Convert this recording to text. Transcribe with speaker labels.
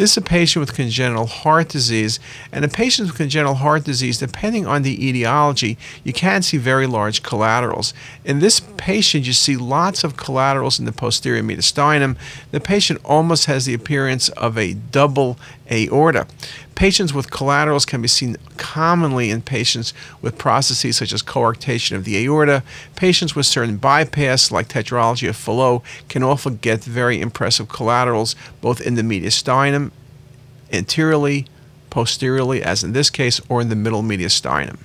Speaker 1: This is a patient with congenital heart disease, and in patients with congenital heart disease, depending on the etiology, you can see very large collaterals. In this patient, you see lots of collaterals in the posterior mediastinum. The patient almost has the appearance of a double aorta. Patients with collaterals can be seen commonly in patients with processes such as coarctation of the aorta. Patients with certain bypass, like tetralogy of Fallot, can also get very impressive collaterals both in the mediastinum, anteriorly, posteriorly, as in this case, or in the middle mediastinum.